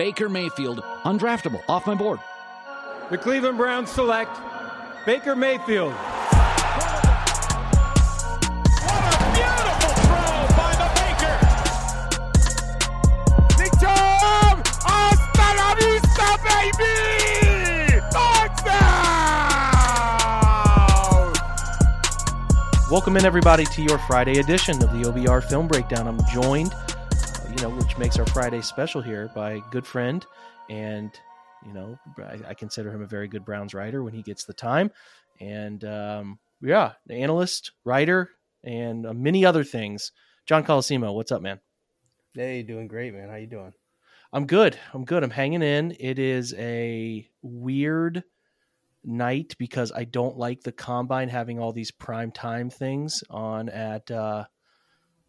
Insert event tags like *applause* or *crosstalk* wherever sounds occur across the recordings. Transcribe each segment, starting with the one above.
Baker Mayfield, undraftable, off my board. The Cleveland Browns select Baker Mayfield. What a beautiful throw by the Baker. Welcome in everybody to your Friday edition of the OBR Film Breakdown. I'm joined, you know, which makes our Friday special here by a good friend, and you know, I, I, consider him a very good Browns writer when he gets the time, and um, yeah, the analyst, writer, and uh, many other things. John Colosimo, what's up, man? Hey, doing great, man. How you doing? I'm good. I'm good. I'm hanging in. It is a weird night because I don't like the combine having all these prime time things on at uh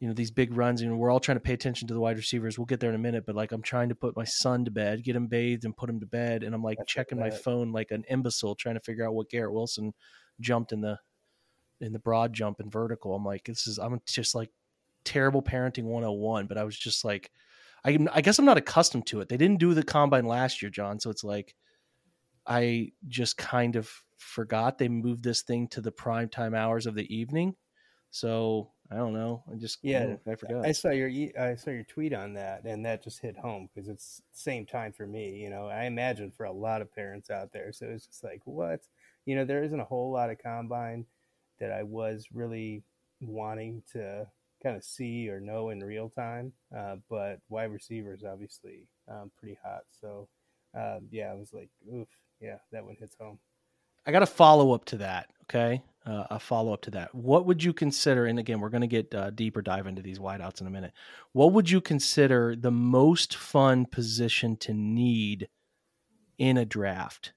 you know these big runs and we're all trying to pay attention to the wide receivers. We'll get there in a minute, but like I'm trying to put my son to bed, get him bathed and put him to bed and I'm like That's checking my phone like an imbecile trying to figure out what Garrett Wilson jumped in the in the broad jump and vertical. I'm like this is I'm just like terrible parenting 101, but I was just like I I guess I'm not accustomed to it. They didn't do the combine last year, John, so it's like I just kind of forgot they moved this thing to the prime time hours of the evening. So I don't know. I just yeah, I forgot. I saw your I saw your tweet on that, and that just hit home because it's same time for me. You know, I imagine for a lot of parents out there. So it's just like what you know, there isn't a whole lot of combine that I was really wanting to kind of see or know in real time. Uh, but wide receivers obviously um, pretty hot. So um, yeah, I was like, oof, yeah, that one hits home. I got a follow up to that. Okay, uh, a follow up to that. What would you consider? And again, we're going to get uh, deeper dive into these wideouts in a minute. What would you consider the most fun position to need in a draft?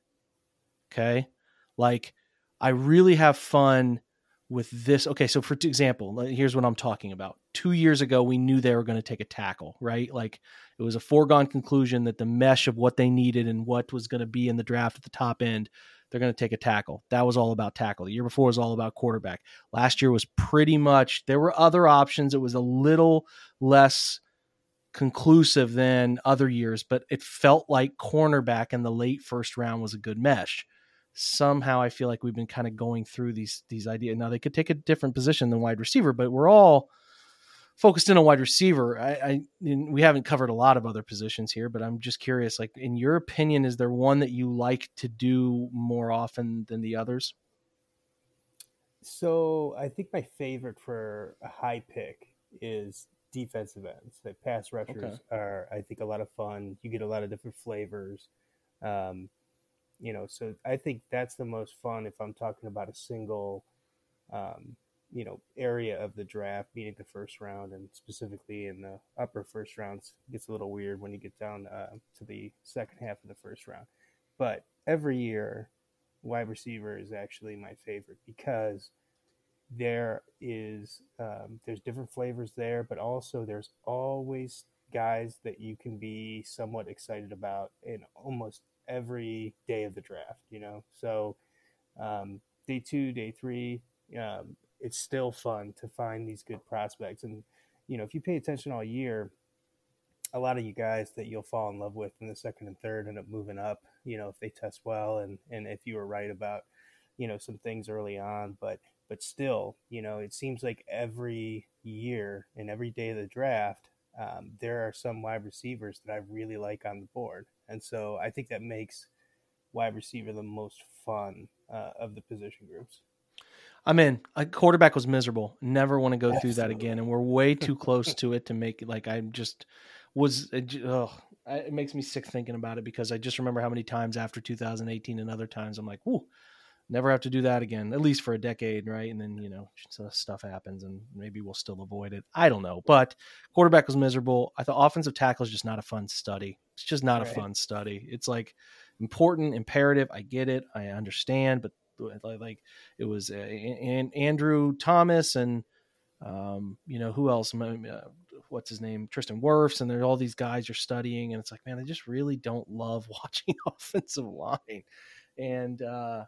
Okay, like I really have fun with this. Okay, so for example, here's what I'm talking about. Two years ago, we knew they were going to take a tackle, right? Like it was a foregone conclusion that the mesh of what they needed and what was going to be in the draft at the top end, they're going to take a tackle. That was all about tackle. The year before was all about quarterback. Last year was pretty much, there were other options. It was a little less conclusive than other years, but it felt like cornerback in the late first round was a good mesh somehow I feel like we've been kind of going through these these ideas. Now they could take a different position than wide receiver, but we're all focused in on wide receiver. I, I we haven't covered a lot of other positions here, but I'm just curious. Like, in your opinion, is there one that you like to do more often than the others? So I think my favorite for a high pick is defensive ends. The pass rushers okay. are, I think, a lot of fun. You get a lot of different flavors. Um, you know, so I think that's the most fun if I'm talking about a single um, you know area of the draft, meaning the first round, and specifically in the upper first rounds, gets a little weird when you get down uh, to the second half of the first round. But every year, wide receiver is actually my favorite because there is um, there's different flavors there, but also there's always guys that you can be somewhat excited about in almost every day of the draft. You know, so um, day two, day three, um, it's still fun to find these good prospects. And, you know, if you pay attention all year, a lot of you guys that you'll fall in love with in the second and third end up moving up, you know, if they test well and, and if you were right about, you know, some things early on. But, but still, you know, it seems like every year and every day of the draft, um, there are some wide receivers that I really like on the board. And so I think that makes wide receiver the most fun uh, of the position groups. I'm in. A quarterback was miserable. Never want to go Absolutely. through that again. And we're way too close to it to make it like I'm just was. Oh, it makes me sick thinking about it because I just remember how many times after 2018 and other times I'm like, "Ooh, never have to do that again." At least for a decade, right? And then you know stuff happens, and maybe we'll still avoid it. I don't know, but quarterback was miserable. I thought offensive tackle is just not a fun study. It's just not right. a fun study. It's like important, imperative. I get it. I understand, but like it was uh, and Andrew Thomas and um, you know who else? Uh, what's his name? Tristan Wirfs, and there's all these guys you're studying, and it's like, man, I just really don't love *laughs* watching *laughs* offensive line, and uh,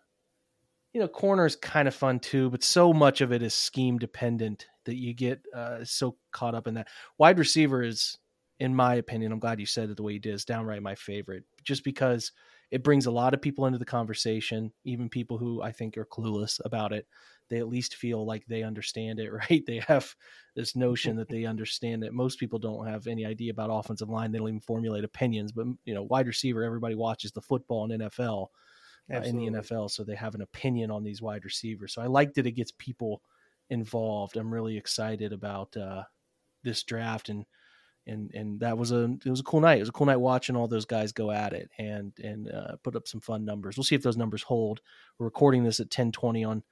you know, corner is kind of fun too, but so much of it is scheme dependent that you get uh, so caught up in that. Wide receiver is in my opinion, I'm glad you said it the way you did. Is downright my favorite, just because it brings a lot of people into the conversation, even people who I think are clueless about it. They at least feel like they understand it, *laughs* right? They have this notion that they understand it. Most people don't have any idea about offensive line. They don't even formulate opinions. But you know, wide receiver, everybody watches the football in NFL, uh, in the NFL, so they have an opinion on these wide receivers. So I like that it gets people involved. I'm really excited about uh, this draft and and and that was a it was a cool night. It was a cool night watching all those guys go at it and and uh, put up some fun numbers. We'll see if those numbers hold. We're recording this at 10:20 on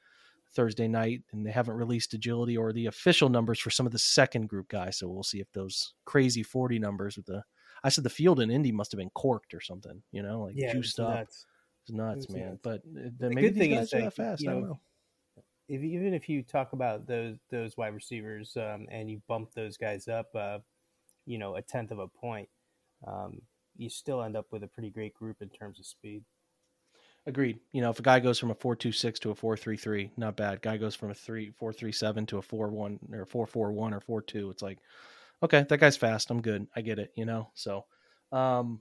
Thursday night, and they haven't released agility or the official numbers for some of the second group guys. So we'll see if those crazy 40 numbers with the I said the field in Indy must have been corked or something, you know, like yeah, juiced up. nuts. It's nuts, man. nuts. But uh, The maybe good thing is that, fast. you I don't know, know. if even if you talk about those those wide receivers um, and you bump those guys up, uh, you know, a tenth of a point, um, you still end up with a pretty great group in terms of speed. Agreed. You know, if a guy goes from a four two six to a four three three, not bad. Guy goes from a three four three seven to a four one or four four one or four two. It's like, okay, that guy's fast. I'm good. I get it. You know. So, um,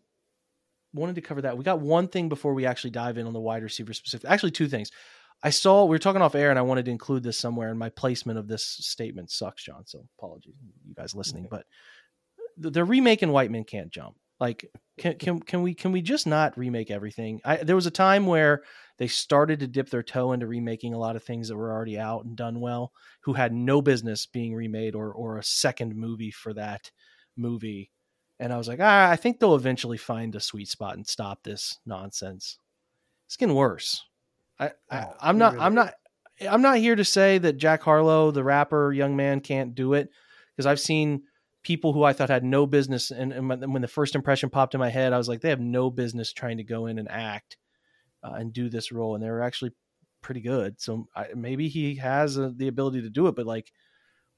wanted to cover that. We got one thing before we actually dive in on the wide receiver specific. Actually, two things. I saw we were talking off air, and I wanted to include this somewhere. And my placement of this statement sucks, John. So apologies, you guys listening. But they're remaking White Men Can't Jump. Like, can can can we can we just not remake everything? I, there was a time where they started to dip their toe into remaking a lot of things that were already out and done well, who had no business being remade or or a second movie for that movie. And I was like, ah, I think they'll eventually find a sweet spot and stop this nonsense. It's getting worse. I, I Oh, I'm not really I'm not I'm not here to say that Jack Harlow, the rapper, young man, can't do it because I've seen people who I thought had no business. And, and when the first impression popped in my head, I was like, they have no business trying to go in and act uh, and do this role, and they were actually pretty good. So I, maybe he has uh, the ability to do it, but like,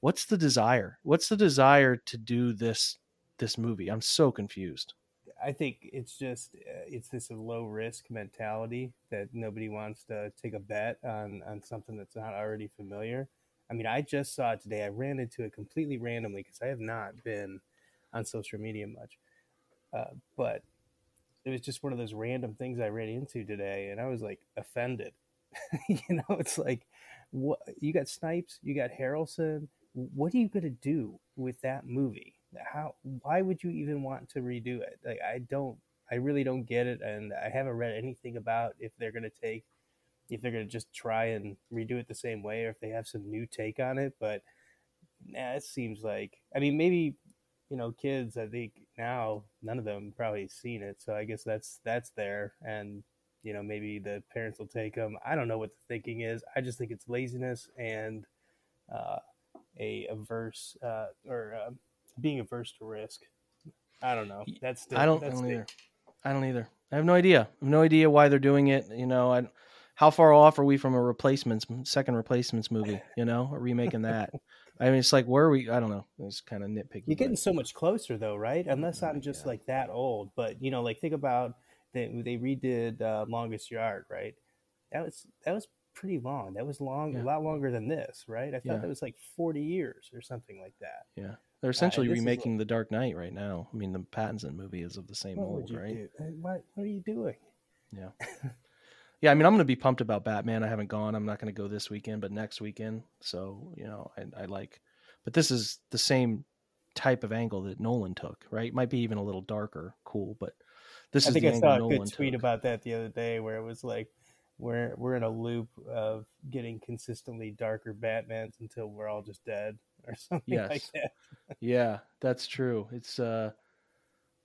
what's the desire? What's the desire to do this this movie? I'm so confused. I think it's just uh, it's this low risk mentality that nobody wants to take a bet on on something that's not already familiar. I mean, I just saw it today. I ran into it completely randomly because I have not been on social media much, uh, but it was just one of those random things I ran into today, and I was like offended. *laughs* you know, it's like what you got Snipes, you got Harrelson. What are you gonna do with that movie? How? Why would you even want to redo it? Like, I don't. I really don't get it, and I haven't read anything about if they're gonna take, if they're gonna just try and redo it the same way, or if they have some new take on it. But nah, it seems like. I mean, maybe you know, kids. I think now none of them probably seen it, so I guess that's that's there, and you know, maybe the parents will take them. I don't know what the thinking is. I just think it's laziness and uh, a averse uh, or uh, being averse to risk. I don't know. That's the, I don't, I don't either. I don't either. I have no idea. I have no idea why they're doing it. You know, I, how far off are we from a replacements second replacements movie? *laughs* You know, remaking that. I mean, it's like where are we? I don't know. It's kind of nitpicky. You're getting but- so much closer though, right? Unless I'm Yeah. just like that old. But you know, like think about they they redid uh, Longest Yard, right? That was that was pretty long. That was long, Yeah. a lot longer than this, right? I thought Yeah. that was like 40 years or something like that. yeah, they're essentially is remaking the Dark Knight right now. I mean, the Pattinson movie is of the same mold, right? do? Uh, What what are you doing? Yeah. *laughs* Yeah, I mean, I'm going to be pumped about Batman. I haven't gone. I'm not going to go this weekend, but next weekend. So, you know, I, I like, but this is the same type of angle that Nolan took, right? Might be even a little darker, cool, but this I is think the I saw a Nolan good tweet took. about that the other day where it was like we're we're in a loop of getting consistently darker Batmans until we're all just dead or *laughs* something like that. Yeah, that's true. It's, uh,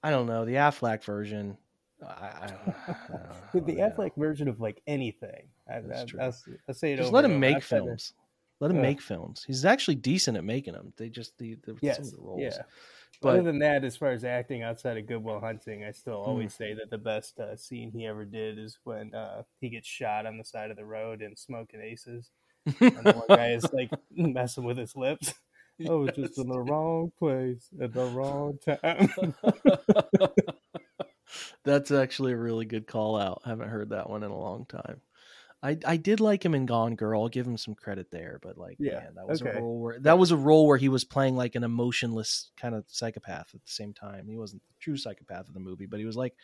I don't know, the Affleck version. I, I, I don't *laughs* With the know. Affleck version of like anything, I, Oh, That's I, true. I'll, I'll say it Just over let him over. make I've films. Let him Ugh. make films. He's actually decent at making them. They just the, the some of the roles. yeah. But Other than that, as far as acting outside of Good Will Hunting, I still Hmm. always say that the best uh, scene he ever did is when uh, he gets shot on the side of the road in Smoking Aces, and the one guy is *laughs* like messing with his lips. *laughs* I was just in the wrong place at the wrong time. That's actually a really good call out. I haven't heard that one in a long time. I I did like him in Gone Girl. I'll give him some credit there, but like, Yeah, man, that was okay. a role where that was a role where he was playing like an emotionless kind of psychopath at the same time. He wasn't the true psychopath of the movie, but he was like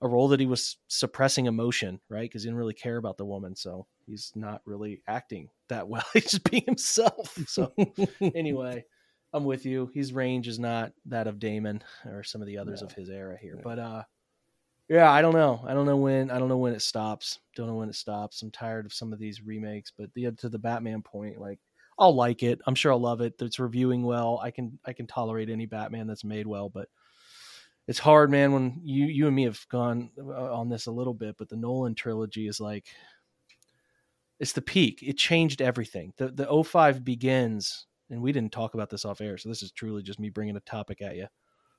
a role that he was suppressing emotion, right? Because he didn't really care about the woman, so he's not really acting that *laughs* well. He's just being himself. So *laughs* anyway, I'm with you. His range is not that of Damon or some of the others No. of his era here. No. But uh yeah, I don't know. I don't know when I don't know when it stops. Don't know when it stops. I'm tired of some of these remakes, but the to the Batman point, like I'll like it. I'm sure I'll love it. It's reviewing well. I can I can tolerate any Batman that's made well, but it's hard, man, when you you and me have gone uh, on this a little bit, but the Nolan trilogy is like it's the peak. It changed everything. The the 05 begins, and we didn't talk about this off air, so this is truly just me bringing a topic at you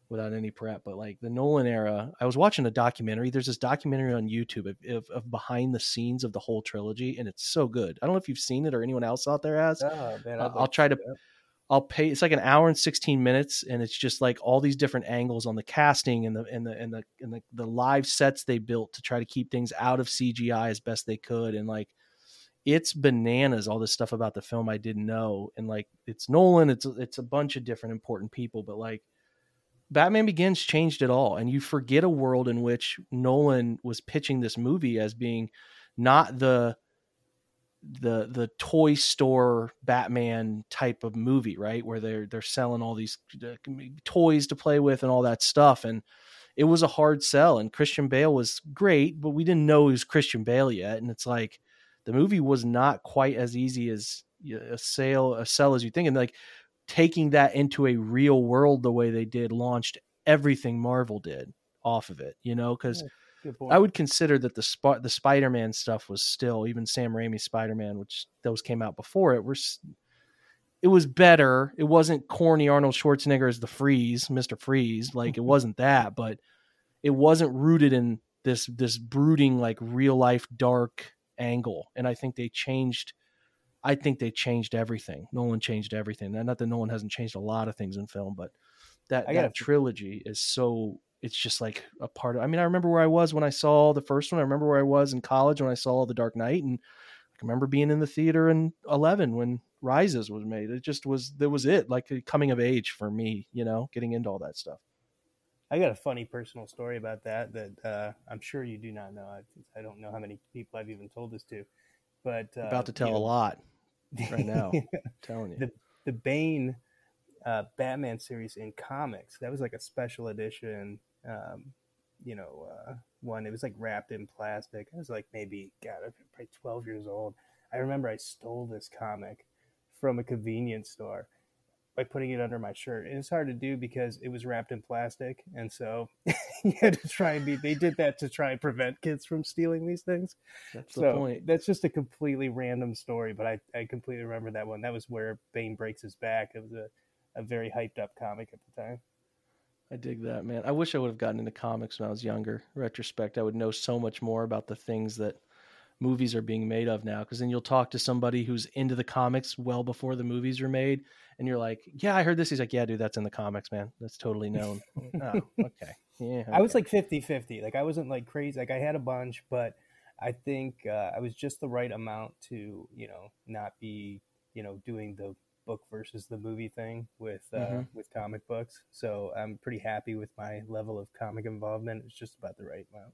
without any prep. But like the Nolan era, I was watching a documentary. There's this documentary on YouTube of, of, of behind the scenes of the whole trilogy, and it's so good. I don't know if you've seen it or anyone else out there has. Oh, man, I'll- I'd I'll try to- that. I'll pay. It's like an hour and sixteen minutes, and it's just like all these different angles on the casting and the and the and the and the, the live sets they built to try to keep things out of CGI as best they could, and like it's bananas. All this stuff about the film I didn't know, and like it's Nolan. It's it's a bunch of different important people, but like Batman Begins changed it all, and you forget a world in which Nolan was pitching this movie as being not the the the toy store Batman type of movie, right? Where they're they're selling all these uh, toys to play with and all that stuff, and it was a hard sell. And Christian Bale was great, but we didn't know he was Christian Bale yet. And it's like the movie was not quite as easy as a sale a sell as you think, and like taking that into a real world the way they did launched everything Marvel did off of it, you know, because I would consider that the the Spider Man stuff was still even Sam Raimi's Spider Man, which those came out before it. Were it was better. It wasn't corny Arnold Schwarzenegger as the Freeze, Mister Freeze. Like it *laughs* wasn't that, but it wasn't rooted in this this brooding like real life dark angle. And I think they changed. I think they changed everything. Nolan changed everything. And not that Nolan hasn't changed a lot of things in film, but that that trilogy is so it's just like a part of I mean, I remember where I was when I saw the first one. I remember where I was in college when I saw The Dark Knight and I remember being in the theater in 11 when Rises was made. It just was that was it, like a coming of age for me, you know, getting into all that stuff. I got a funny personal story about that that uh, I'm sure you do not know. I, I don't know how many people I've even told this to, but uh, About to you tell a know, lot, right now. I'm *laughs* telling you. The- the Bane uh, Batman series in comics. That was like a special edition, um, you know, uh, one. It was like wrapped in plastic. I was like maybe, God, I was probably 12 years old. I remember I stole this comic from a convenience store by putting it under my shirt. And it's hard to do because it was wrapped in plastic. And so *laughs* you had to try and be, they did that to try and prevent kids from stealing these things That's the point. that's just a completely random story, but I, I completely remember that one. That was where Bane breaks his back. It was a, a very hyped up comic at the time. I dig that, man. I wish I would have gotten into comics when I was younger. Retrospect, I would know so much more about the things that movies are being made of now. Because then you'll talk to somebody who's into the comics well before the movies were made, and you're like, "Yeah, I heard this." He's like, "Yeah, dude, that's in the comics, man. That's totally known." *laughs* oh, okay. Yeah, I was like 50 50. Like, I wasn't like crazy. Like, I had a bunch, but I think uh, I was just the right amount to, you know, not be, you know, doing the book versus the movie thing with uh, Mhm. with comic books. So I'm pretty happy with my level of comic involvement. It's just about the right amount.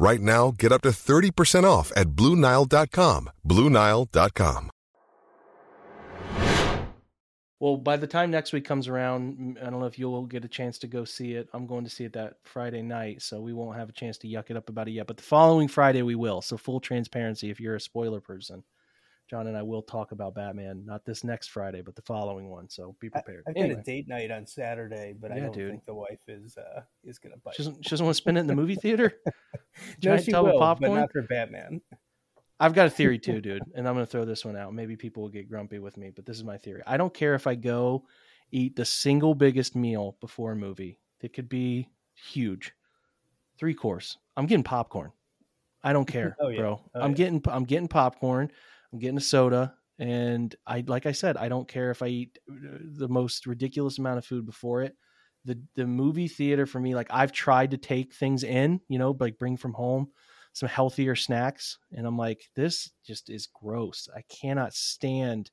Right now, get up to 30% off at BlueNile.com. BlueNile.com. Well, by the time next week comes around, I don't know if you'll get a chance to go see it. I'm going to see it that Friday night, so we won't have a chance to yuck it up about it yet. But the following Friday we will. So full transparency, if you're a spoiler person, John and I will talk about Batman, not this next Friday, but the following one. So be prepared. I, have anyway. got a date night on Saturday, but yeah, I don't dude. think the wife is uh, is gonna bite. She doesn't, she doesn't want to spend it in the movie theater. *laughs* no, she will, popcorn? but not for Batman. I've got a theory too, *laughs* dude, and I'm going to throw this one out. Maybe people will get grumpy with me, but this is my theory. I don't care if I go eat the single biggest meal before a movie. It could be huge, three course. I'm getting popcorn. I don't *laughs* care, oh, yeah. bro. Oh, I'm yeah. getting I'm getting popcorn. I'm getting a soda, and I like I said, I don't care if I eat uh, the most ridiculous amount of food before it. The the movie theater for me, like I've tried to take things in, you know, like bring from home some healthier snacks. And I'm like, this just is gross. I cannot stand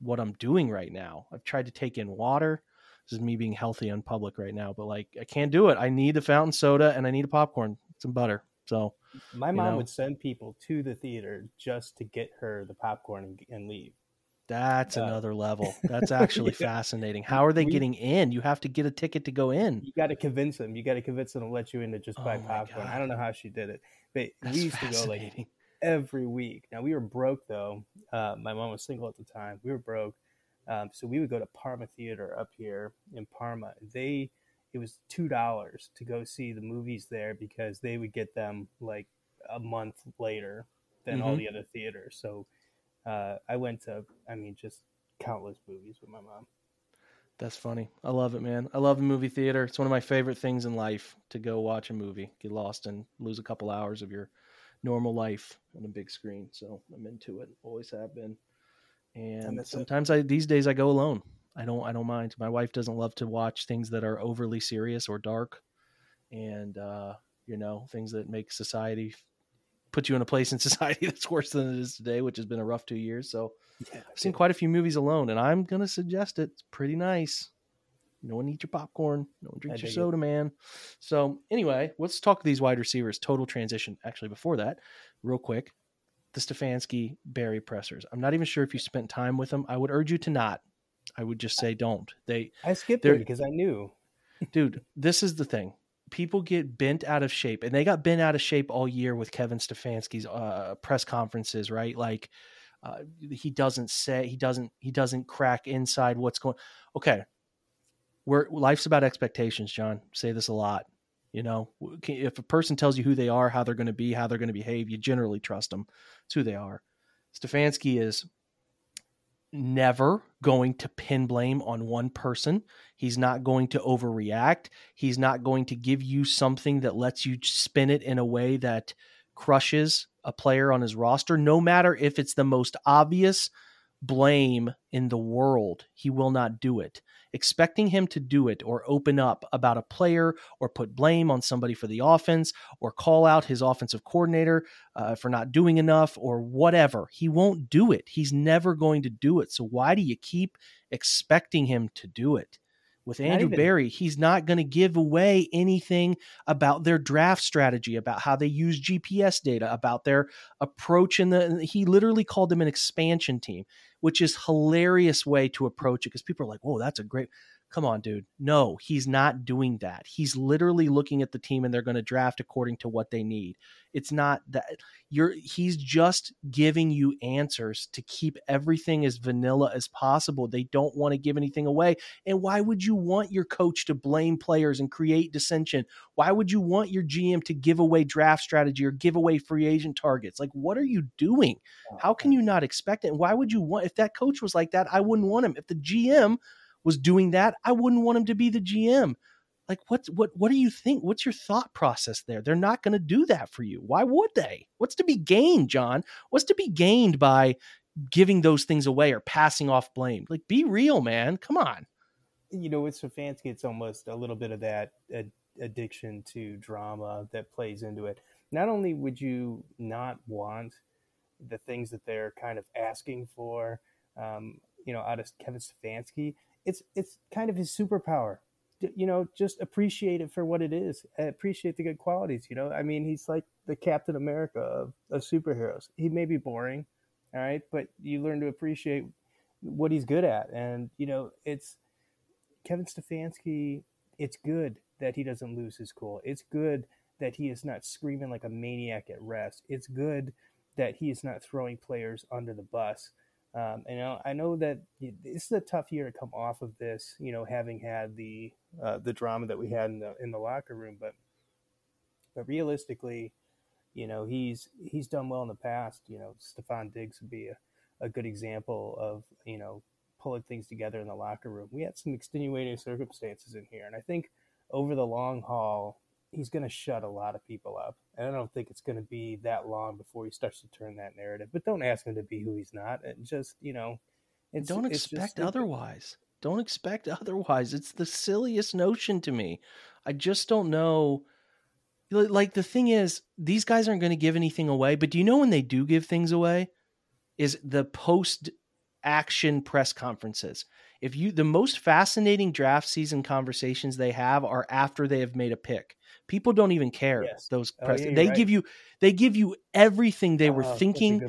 what I'm doing right now. I've tried to take in water. This is me being healthy on public right now, but like I can't do it. I need the fountain soda and I need a popcorn, some butter. So my mom know. would send people to the theater just to get her the popcorn and, and leave. That's uh, another level. *laughs* That's actually yeah. fascinating. How are they we, getting in? You have to get a ticket to go in. You got to convince them. You got to convince them to let you in to just oh buy popcorn. God. I don't know how she did it. But That's we used to go like every week. Now we were broke though. Uh, my mom was single at the time. We were broke, um, so we would go to Parma Theater up here in Parma. They it was two dollars to go see the movies there because they would get them like a month later than mm-hmm. all the other theaters. So uh, I went to, I mean, just countless movies with my mom. That's funny. I love it, man. I love the movie theater. It's one of my favorite things in life to go watch a movie, get lost and lose a couple hours of your normal life on a big screen. So I'm into it. Always have been. And sometimes I these days I go alone. I don't I don't mind. My wife doesn't love to watch things that are overly serious or dark and uh, you know, things that make society put you in a place in *laughs* society that's worse than it is today, which has been a rough two years. So yeah, I've seen quite a few movies alone, and I'm gonna suggest it. It's pretty nice. No one eats your popcorn. No one drinks your soda, it. man. So anyway, let's talk these wide receivers. Total transition. Actually, before that, real quick, the Stefanski Berry pressers. I'm not even sure if you spent time with them. I would urge you to not. I would just say don't. They. I skipped them because I knew. dude, this is the thing. People get bent out of shape, and they got bent out of shape all year with Kevin Stefanski's uh, press conferences, right? Like uh, he doesn't say he doesn't he doesn't crack inside what's going. Okay, we're life's about expectations, John. Say this a lot. You know, if a person tells you who they are, how they're going to be, how they're going to behave, you generally trust them. It's who they are. Stefanski is never going to pin blame on one person. He's not going to overreact. He's not going to give you something that lets you spin it in a way that crushes a player on his roster, no matter if it's the most obvious blame in the world, he will not do it. Expecting him to do it or open up about a player or put blame on somebody for the offense or call out his offensive coordinator uh, for not doing enough or whatever, he won't do it. He's never going to do it. So, why do you keep expecting him to do it? With Andrew even, Berry, he's not going to give away anything about their draft strategy, about how they use GPS data, about their approach in the he literally called them an expansion team, which is hilarious way to approach it because people are like, "Whoa, that's a great Come on, dude. No, he's not doing that. He's literally looking at the team and they're going to draft according to what they need. It's not that you're he's just giving you answers to keep everything as vanilla as possible. They don't want to give anything away. And why would you want your coach to blame players and create dissension? Why would you want your GM to give away draft strategy or give away free agent targets? Like what are you doing? Oh, How can you not expect it? And why would you want if that coach was like that, I wouldn't want him. If the GM was doing that, I wouldn't want him to be the GM. Like what what what do you think? What's your thought process there? They're not going to do that for you. Why would they? What's to be gained, John? What's to be gained by giving those things away or passing off blame? Like be real, man. Come on. You know, with Stefanski, it's almost a little bit of that addiction to drama that plays into it. Not only would you not want the things that they're kind of asking for, um, you know, out of Kevin Stefanski, it's it's kind of his superpower you know just appreciate it for what it is appreciate the good qualities you know i mean he's like the captain america of, of superheroes he may be boring all right but you learn to appreciate what he's good at. And you know, it's Kevin Stefanski. It's good that he doesn't lose his cool. It's good that he is not screaming like a maniac at rest. It's good that he is not throwing players under the bus. Um, I know, I know that this is a tough year to come off of this, you know, having had the uh, the drama that we had in the in the locker room. But but realistically, you know, he's he's done well in the past. You know, Stefon Diggs would be a, a good example of you know pulling things together in the locker room. We had some extenuating circumstances in here, and I think over the long haul, he's going to shut a lot of people up. And I don't think it's going to be that long before he starts to turn that narrative. But don't ask him to be who he's not. And just, you know, don't expect otherwise. Don't expect *laughs* otherwise. It's the silliest notion to me. I just don't know. Like the thing is, these guys aren't going to give anything away. But do you know when they do give things away? Is the post action press conferences. If you the most fascinating draft season conversations they have are after they have made a pick. People don't even care. Yes. Those oh, yeah, they right. give you they give you everything they were oh, thinking.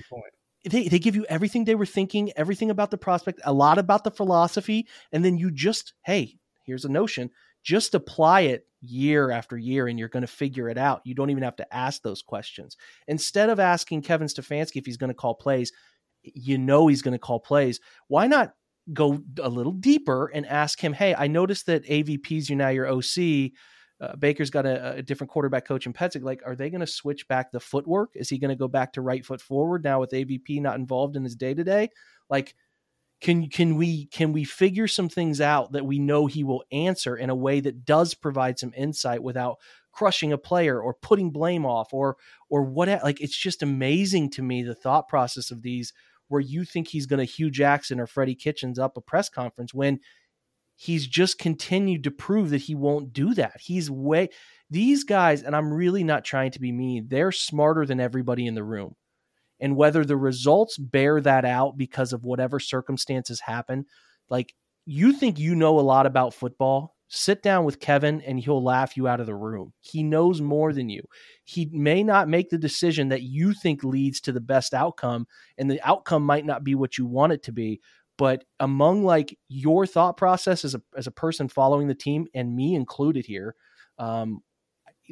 They, they give you everything they were thinking, everything about the prospect, a lot about the philosophy, and then you just, hey, here's a notion. Just apply it year after year and you're going to figure it out. You don't even have to ask those questions. Instead of asking Kevin Stefanski if he's going to call plays, you know he's going to call plays. Why not go a little deeper and ask him, hey, I noticed that AVP's you now your OC uh, Baker's got a, a, different quarterback coach in Petzing. Like, are they going to switch back the footwork? Is he going to go back to right foot forward now with AVP not involved in his day to day? Like, can can we can we figure some things out that we know he will answer in a way that does provide some insight without crushing a player or putting blame off or or what? Like, it's just amazing to me the thought process of these where you think he's going to Hue Jackson or Freddie Kitchens up a press conference when he's just continued to prove that he won't do that. He's way these guys, and I'm really not trying to be mean, they're smarter than everybody in the room. And whether the results bear that out because of whatever circumstances happen, like you think you know a lot about football, sit down with Kevin and he'll laugh you out of the room. He knows more than you. He may not make the decision that you think leads to the best outcome, and the outcome might not be what you want it to be, but among like your thought process as a as a person following the team and me included here um,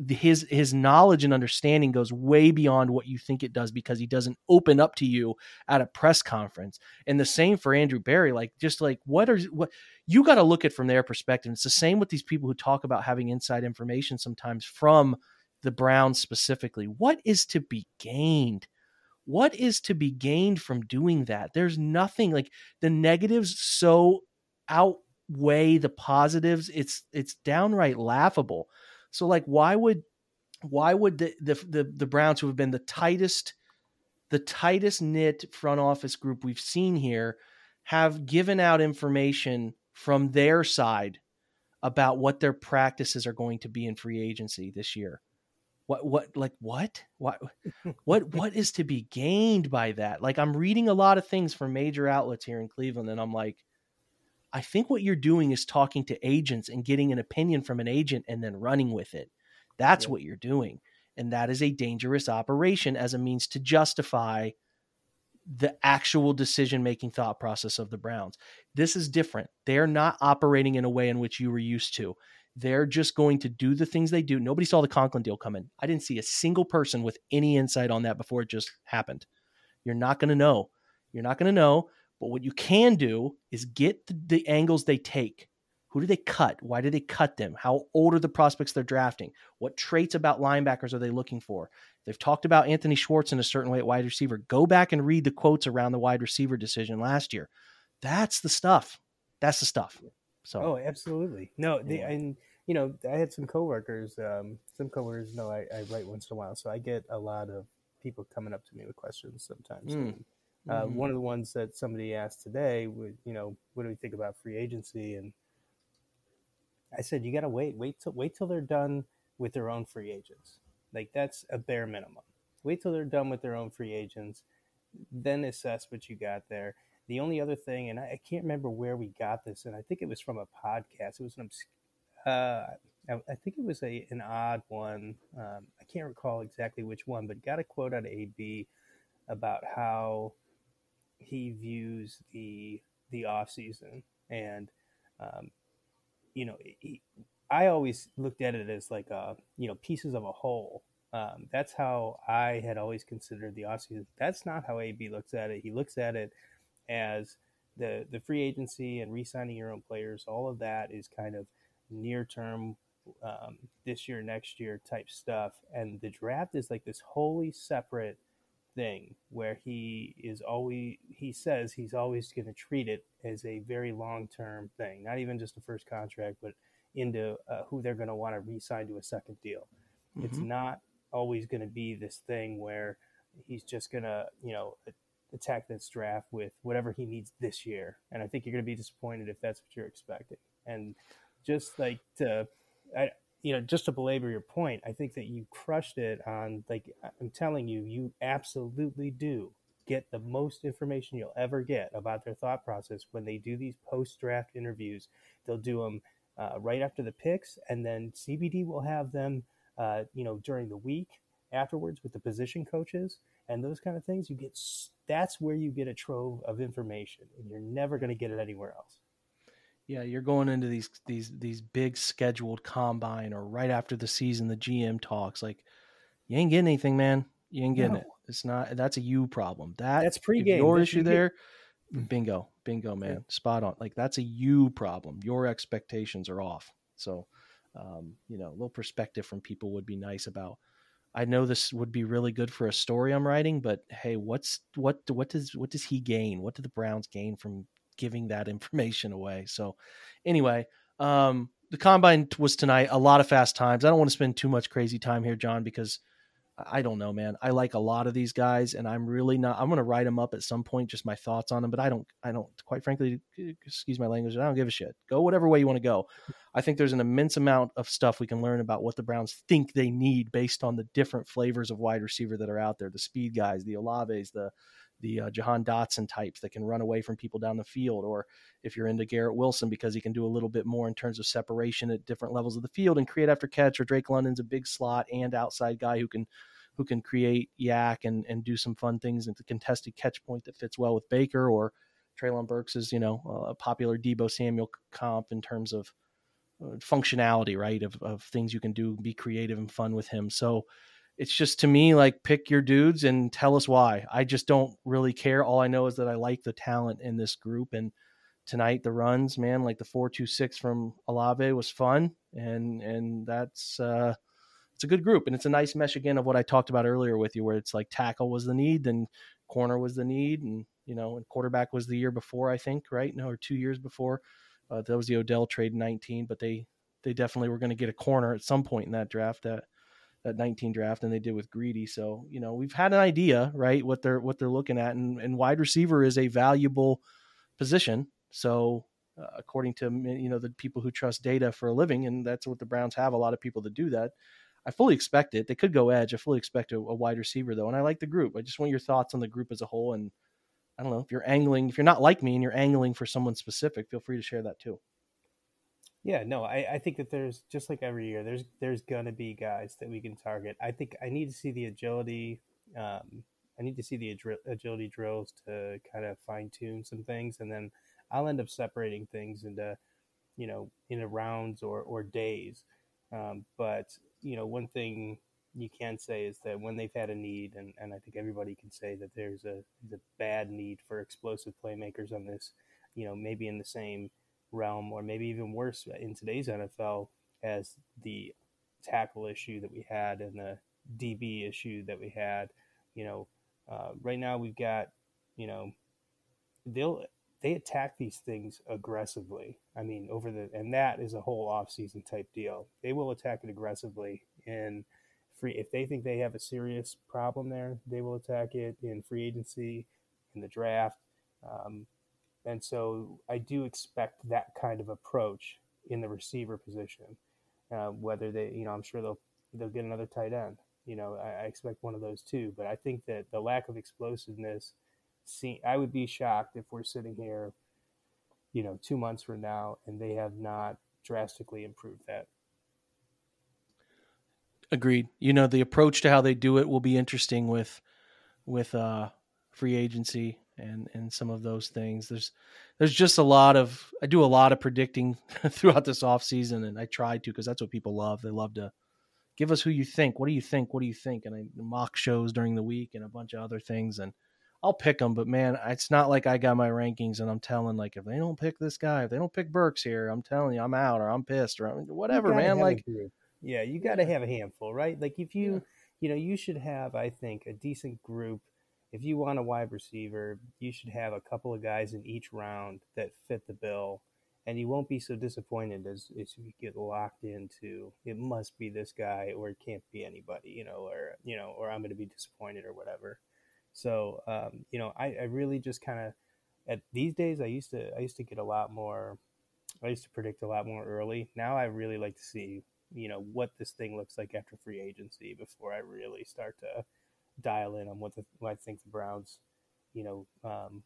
his his knowledge and understanding goes way beyond what you think it does because he doesn't open up to you at a press conference and the same for andrew berry like just like what are what you got to look at from their perspective it's the same with these people who talk about having inside information sometimes from the browns specifically what is to be gained what is to be gained from doing that? There's nothing like the negatives so outweigh the positives. It's it's downright laughable. So like why would why would the the the, the Browns who have been the tightest the tightest knit front office group we've seen here have given out information from their side about what their practices are going to be in free agency this year? What what like what? What what *laughs* what is to be gained by that? Like i'm reading a lot of things from major outlets here in cleveland and i'm like i think what you're doing is talking to agents and getting an opinion from an agent and then running with it that's yeah. what you're doing and that is a dangerous operation as a means to justify the actual decision making thought process of the browns this is different they're not operating in a way in which you were used to they're just going to do the things they do. Nobody saw the Conklin deal coming. I didn't see a single person with any insight on that before it just happened. You're not going to know. You're not going to know. But what you can do is get the, the, angles they take. Who do they cut? Why do they cut them? How old are the prospects they're drafting? What traits about linebackers are they looking for? They've talked about Anthony Schwartz in a certain way at wide receiver. Go back and read the quotes around the wide receiver decision last year. That's the stuff. That's the stuff. So oh, absolutely. No, they, yeah. and you know, I had some coworkers. Um, some coworkers know I, I, write once in a while, so I get a lot of people coming up to me with questions sometimes. Mm. And, uh, mm-hmm. One of the ones that somebody asked today, would you know, what do we think about free agency? And I said, you got to wait, wait till wait till they're done with their own free agents. Like that's a bare minimum. Wait till they're done with their own free agents, then assess what you got there. The only other thing, and I, I, can't remember where we got this, and I think it was from a podcast. It was an uh, I, I, think it was a an odd one. Um, I can't recall exactly which one, but got a quote out of AB about how he views the the off season, and um, you know, he, I always looked at it as like a you know pieces of a whole. Um, that's how I had always considered the offseason. That's not how AB looks at it. He looks at it as the the free agency and re-signing your own players. All of that is kind of near term, um, this year, next year type stuff. And the draft is like this wholly separate thing where he is always he says he's always going to treat it as a very long term thing, not even just a first contract, but into uh, who they're going to want to re-sign to a second deal. Mm-hmm. It's not always going to be this thing where he's just going to you know attack this draft with whatever he needs this year. And I think you're going to be disappointed if that's what you're expecting. And just like to, I, you know, just to belabor your point, I think that you crushed it on like I'm telling you, you absolutely do get the most information you'll ever get about their thought process when they do these post draft interviews. They'll do them uh, right after the picks, and then CBD will have them, uh, you know, during the week afterwards with the position coaches and those kind of things. You get that's where you get a trove of information, and you're never going to get it anywhere else. Yeah, you're going into these these these big scheduled combine or right after the season, the GM talks. Like, you ain't getting anything, man. You ain't getting no. it. It's not. That's a you problem. That that's pregame. Your issue there. Bingo, bingo, man. Yeah. Spot on. Like that's a you problem. Your expectations are off. So, um, you know, a little perspective from people would be nice about. I know this would be really good for a story I'm writing, but hey, what's what what does what does he gain? What do the Browns gain from giving that information away. So, anyway, um, the combine was tonight. A lot of fast times. I don't want to spend too much crazy time here, John, because I don't know, man. I like a lot of these guys, and I'm really not. I'm going to write them up at some point, just my thoughts on them. But I don't. I don't. Quite frankly, excuse my language. I don't give a shit. Go whatever way you want to go. I think there's an immense amount of stuff we can learn about what the Browns think they need based on the different flavors of wide receiver that are out there. The speed guys, the Olaves, the the uh, Jahan Dotson types that can run away from people down the field, or if you're into Garrett Wilson because he can do a little bit more in terms of separation at different levels of the field and create after catch, or Drake London's a big slot and outside guy who can who can create YAC and and do some fun things at the contested catch point that fits well with Baker, or Treylon Burks is you know a popular Deebo Samuel comp in terms of uh, functionality, right? Of of things you can do, be creative and fun with him. So it's just to me like pick your dudes and tell us why. I just don't really care. All I know is that I like the talent in this group and tonight the runs, man, like the 426 from Olave was fun and and that's uh it's a good group and it's a nice mesh again of what I talked about earlier with you where it's like tackle was the need then corner was the need and you know and quarterback was the year before I think, right? No, or 2 years before. Uh, that was the Odell trade in 19, but they they definitely were going to get a corner at some point in that draft that that 19 draft than they did with Greedy. So, you know, we've had an idea, right, what they're what they're looking at and, and wide receiver is a valuable position. So, uh, according to you know the people who trust data for a living and that's what the Browns have a lot of people that do that. I fully expect it. They could go edge. I fully expect a, a wide receiver though, and I like the group. I just want your thoughts on the group as a whole and I don't know if you're angling, if you're not like me and you're angling for someone specific, feel free to share that too. Yeah, no, I, I think that there's just like every year, there's there's gonna be guys that we can target. I think I need to see the agility. Um, I need to see the agility drills to kind of fine tune some things, and then I'll end up separating things into, you know, into rounds or or days. Um, but you know, one thing you can say is that when they've had a need, and, and I think everybody can say that there's a, there's a bad need for explosive playmakers on this, you know, maybe in the same realm, or maybe even worse in today's NFL, as the tackle issue that we had and the DB issue that we had. You know, uh, right now we've got, you know, they'll they attack these things aggressively. I mean, over the and that is a whole off-season type deal. They will attack it aggressively in free if they think they have a serious problem there, they will attack it in free agency, in the draft. Um, and so I do expect that kind of approach in the receiver position. Uh, whether they, you know, I'm sure they'll they'll get another tight end. You know, I, I, expect one of those too. But I think that the lack of explosiveness, see, I would be shocked if we're sitting here, you know, two months from now and they have not drastically improved that. Agreed. You know, the approach to how they do it will be interesting with with uh, free agency and and some of those things. There's there's just a lot of I do a lot of predicting *laughs* throughout this off season, and I try to because that's what people love. They love to give us who you think. What do you think? What do you think? And I mock shows during the week and a bunch of other things, and I'll pick them. But man, it's not like I got my rankings and I'm telling like if they don't pick this guy, if they don't pick Burks here, I'm telling you I'm out or I'm pissed or whatever, man. Like yeah, you got to have a handful, right? Like if you yeah. you know you should have I think a decent group if you want a wide receiver, you should have a couple of guys in each round that fit the bill, and you won't be so disappointed as, as you get locked into it must be this guy or it can't be anybody, you know, or you know, or I'm going to be disappointed or whatever. So, um, you know, I, I really just kind of at these days I used to I used to get a lot more. I used to predict a lot more early. Now I really like to see you know what this thing looks like after free agency before I really start to dial in on what, the, what I think the Browns, you know, um,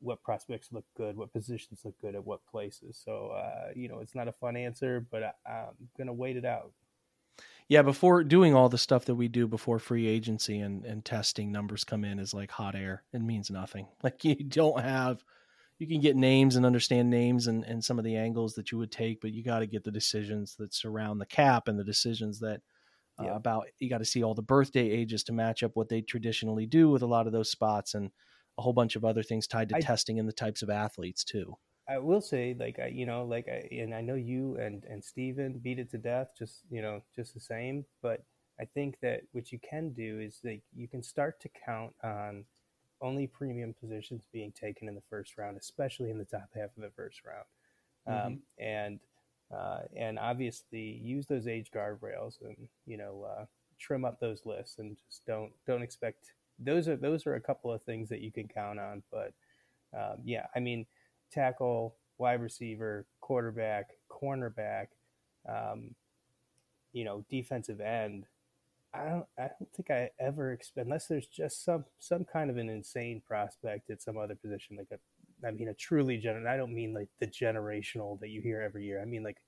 what prospects look good, what positions look good at what places. So, uh, you know, it's not a fun answer, but I, I'm going to wait it out. Yeah, before doing all the stuff that we do before free agency and, and testing numbers come in is like hot air. It means nothing. *laughs* Like you don't have, you can get names and understand names and, and some of the angles that you would take, but you got to get the decisions that surround the cap and the decisions that uh, about you got to see all the birthday ages to match up what they traditionally do with a lot of those spots and a whole bunch of other things tied to I, testing and the types of athletes too. I will say, like I, you know, like I, and I know you and and Steven beat it to death, just you know, just the same. But I think that what you can do is that you can start to count on only premium positions being taken in the first round, especially in the top half of the first round. Mm-hmm. Um, and uh, and obviously use those age guardrails and you know uh, trim up those lists and just don't don't expect those are those are a couple of things that you can count on but um, yeah i mean tackle wide receiver quarterback cornerback um, you know defensive end. I don't, I don't think I ever expect unless there's just some some kind of an insane prospect at some other position like a I mean, a truly gener. I don't mean like the generational that you hear every year. I mean, like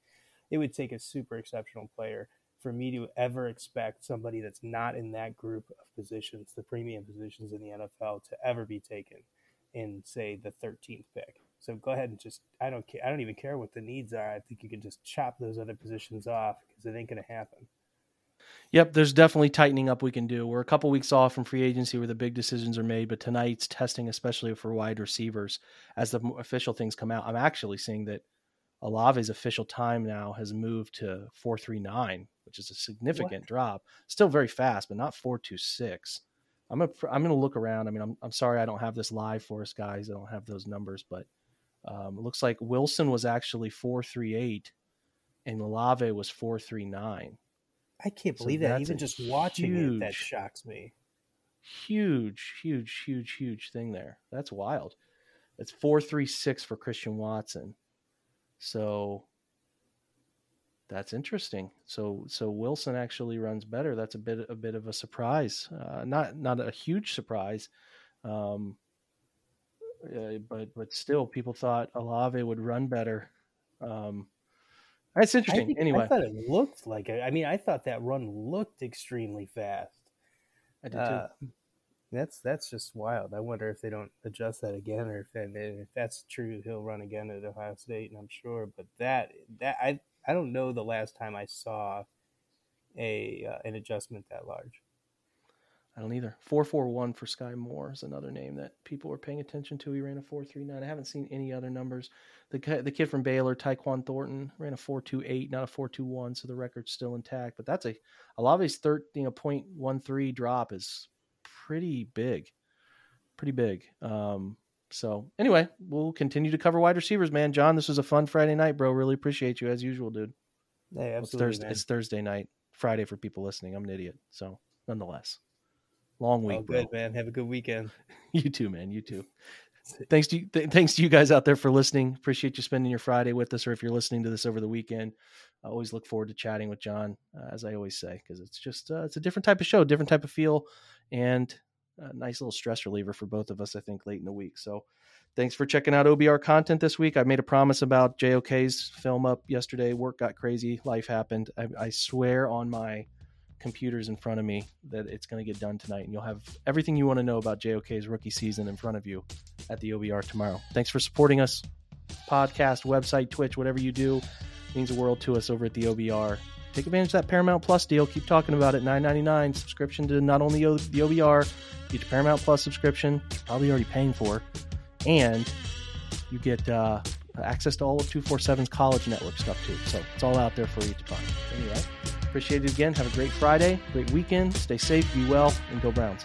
it would take a super exceptional player for me to ever expect somebody that's not in that group of positions, the premium positions in the NFL, to ever be taken in, say, the 13th pick. So go ahead and just I don't care. I don't even care what the needs are. I think you can just chop those other positions off because it ain't to happen. Yep, there's definitely tightening up we can do. We're a couple weeks off from free agency where the big decisions are made, but tonight's testing, especially for wide receivers, as the official things come out. I'm actually seeing that Olave's official time now has moved to 439, which is a significant what? drop. Still very fast, but not 426. I'm gonna I'm gonna look around. I mean, I'm I'm sorry I don't have this live for us guys. I don't have those numbers, but um, it looks like Wilson was actually 438 and Olave was 439. I can't believe so that. Even just watching huge, it, that shocks me. Huge, huge, huge, huge thing there. That's wild. It's four three six for Christian Watson. So that's interesting. So so Wilson actually runs better. That's a bit a bit of a surprise. Uh, not not a huge surprise. Um, uh, but but still, people thought Olave would run better. Um, that's interesting. Think, anyway, I thought it looked like it. I mean, I thought that run looked extremely fast. I did uh, too. That's that's just wild. I wonder if they don't adjust that again, or if and if that's true, he'll run again at Ohio State, and I'm sure. But that that I I don't know the last time I saw a uh, an adjustment that large. I don't either. Four four one for Skyy Moore is another name that people were paying attention to. He ran a four three nine. I haven't seen any other numbers. The the kid from Baylor, Tyquan Thornton, ran a four two eight, not a four two one, so the record's still intact. But that's a a lot of his third you know point one three drop is pretty big, pretty big. Um, so anyway, we'll continue to cover wide receivers, man. John, this was a fun Friday night, bro. Really appreciate you as usual, dude. Hey, absolutely. It's Thursday, it's Thursday night, Friday for people listening. I'm an idiot, so nonetheless. Long week, oh, good bro. man. Have a good weekend. *laughs* you too, man. You too. thanks to you, th- thanks to you guys out there for listening. Appreciate you spending your Friday with us, or if you're listening to this over the weekend. I always look forward to chatting with John, uh, as I always say, because it's just uh, it's a different type of show, different type of feel, and a nice little stress reliever for both of us. I think late in the week. So. Thanks for checking out OBR content this week. I made a promise about JOK's film up yesterday. Work got crazy. Life happened. I, I swear on my computers in front of me that it's going to get done tonight, and you'll have everything you want to know about JOK's rookie season in front of you at the OBR tomorrow. Thanks for supporting us, podcast, website, Twitch, whatever you do, means the world to us over at the OBR. Take advantage of that Paramount Plus deal. Keep talking about it. Nine ninety nine subscription to not only the OBR, get your Paramount Plus subscription, probably already paying for, and you get uh, access to all of 247's college network stuff too. So it's all out there for you to find. Anyway, appreciate it again. Have a great Friday, great weekend. Stay safe, be well, and go Browns.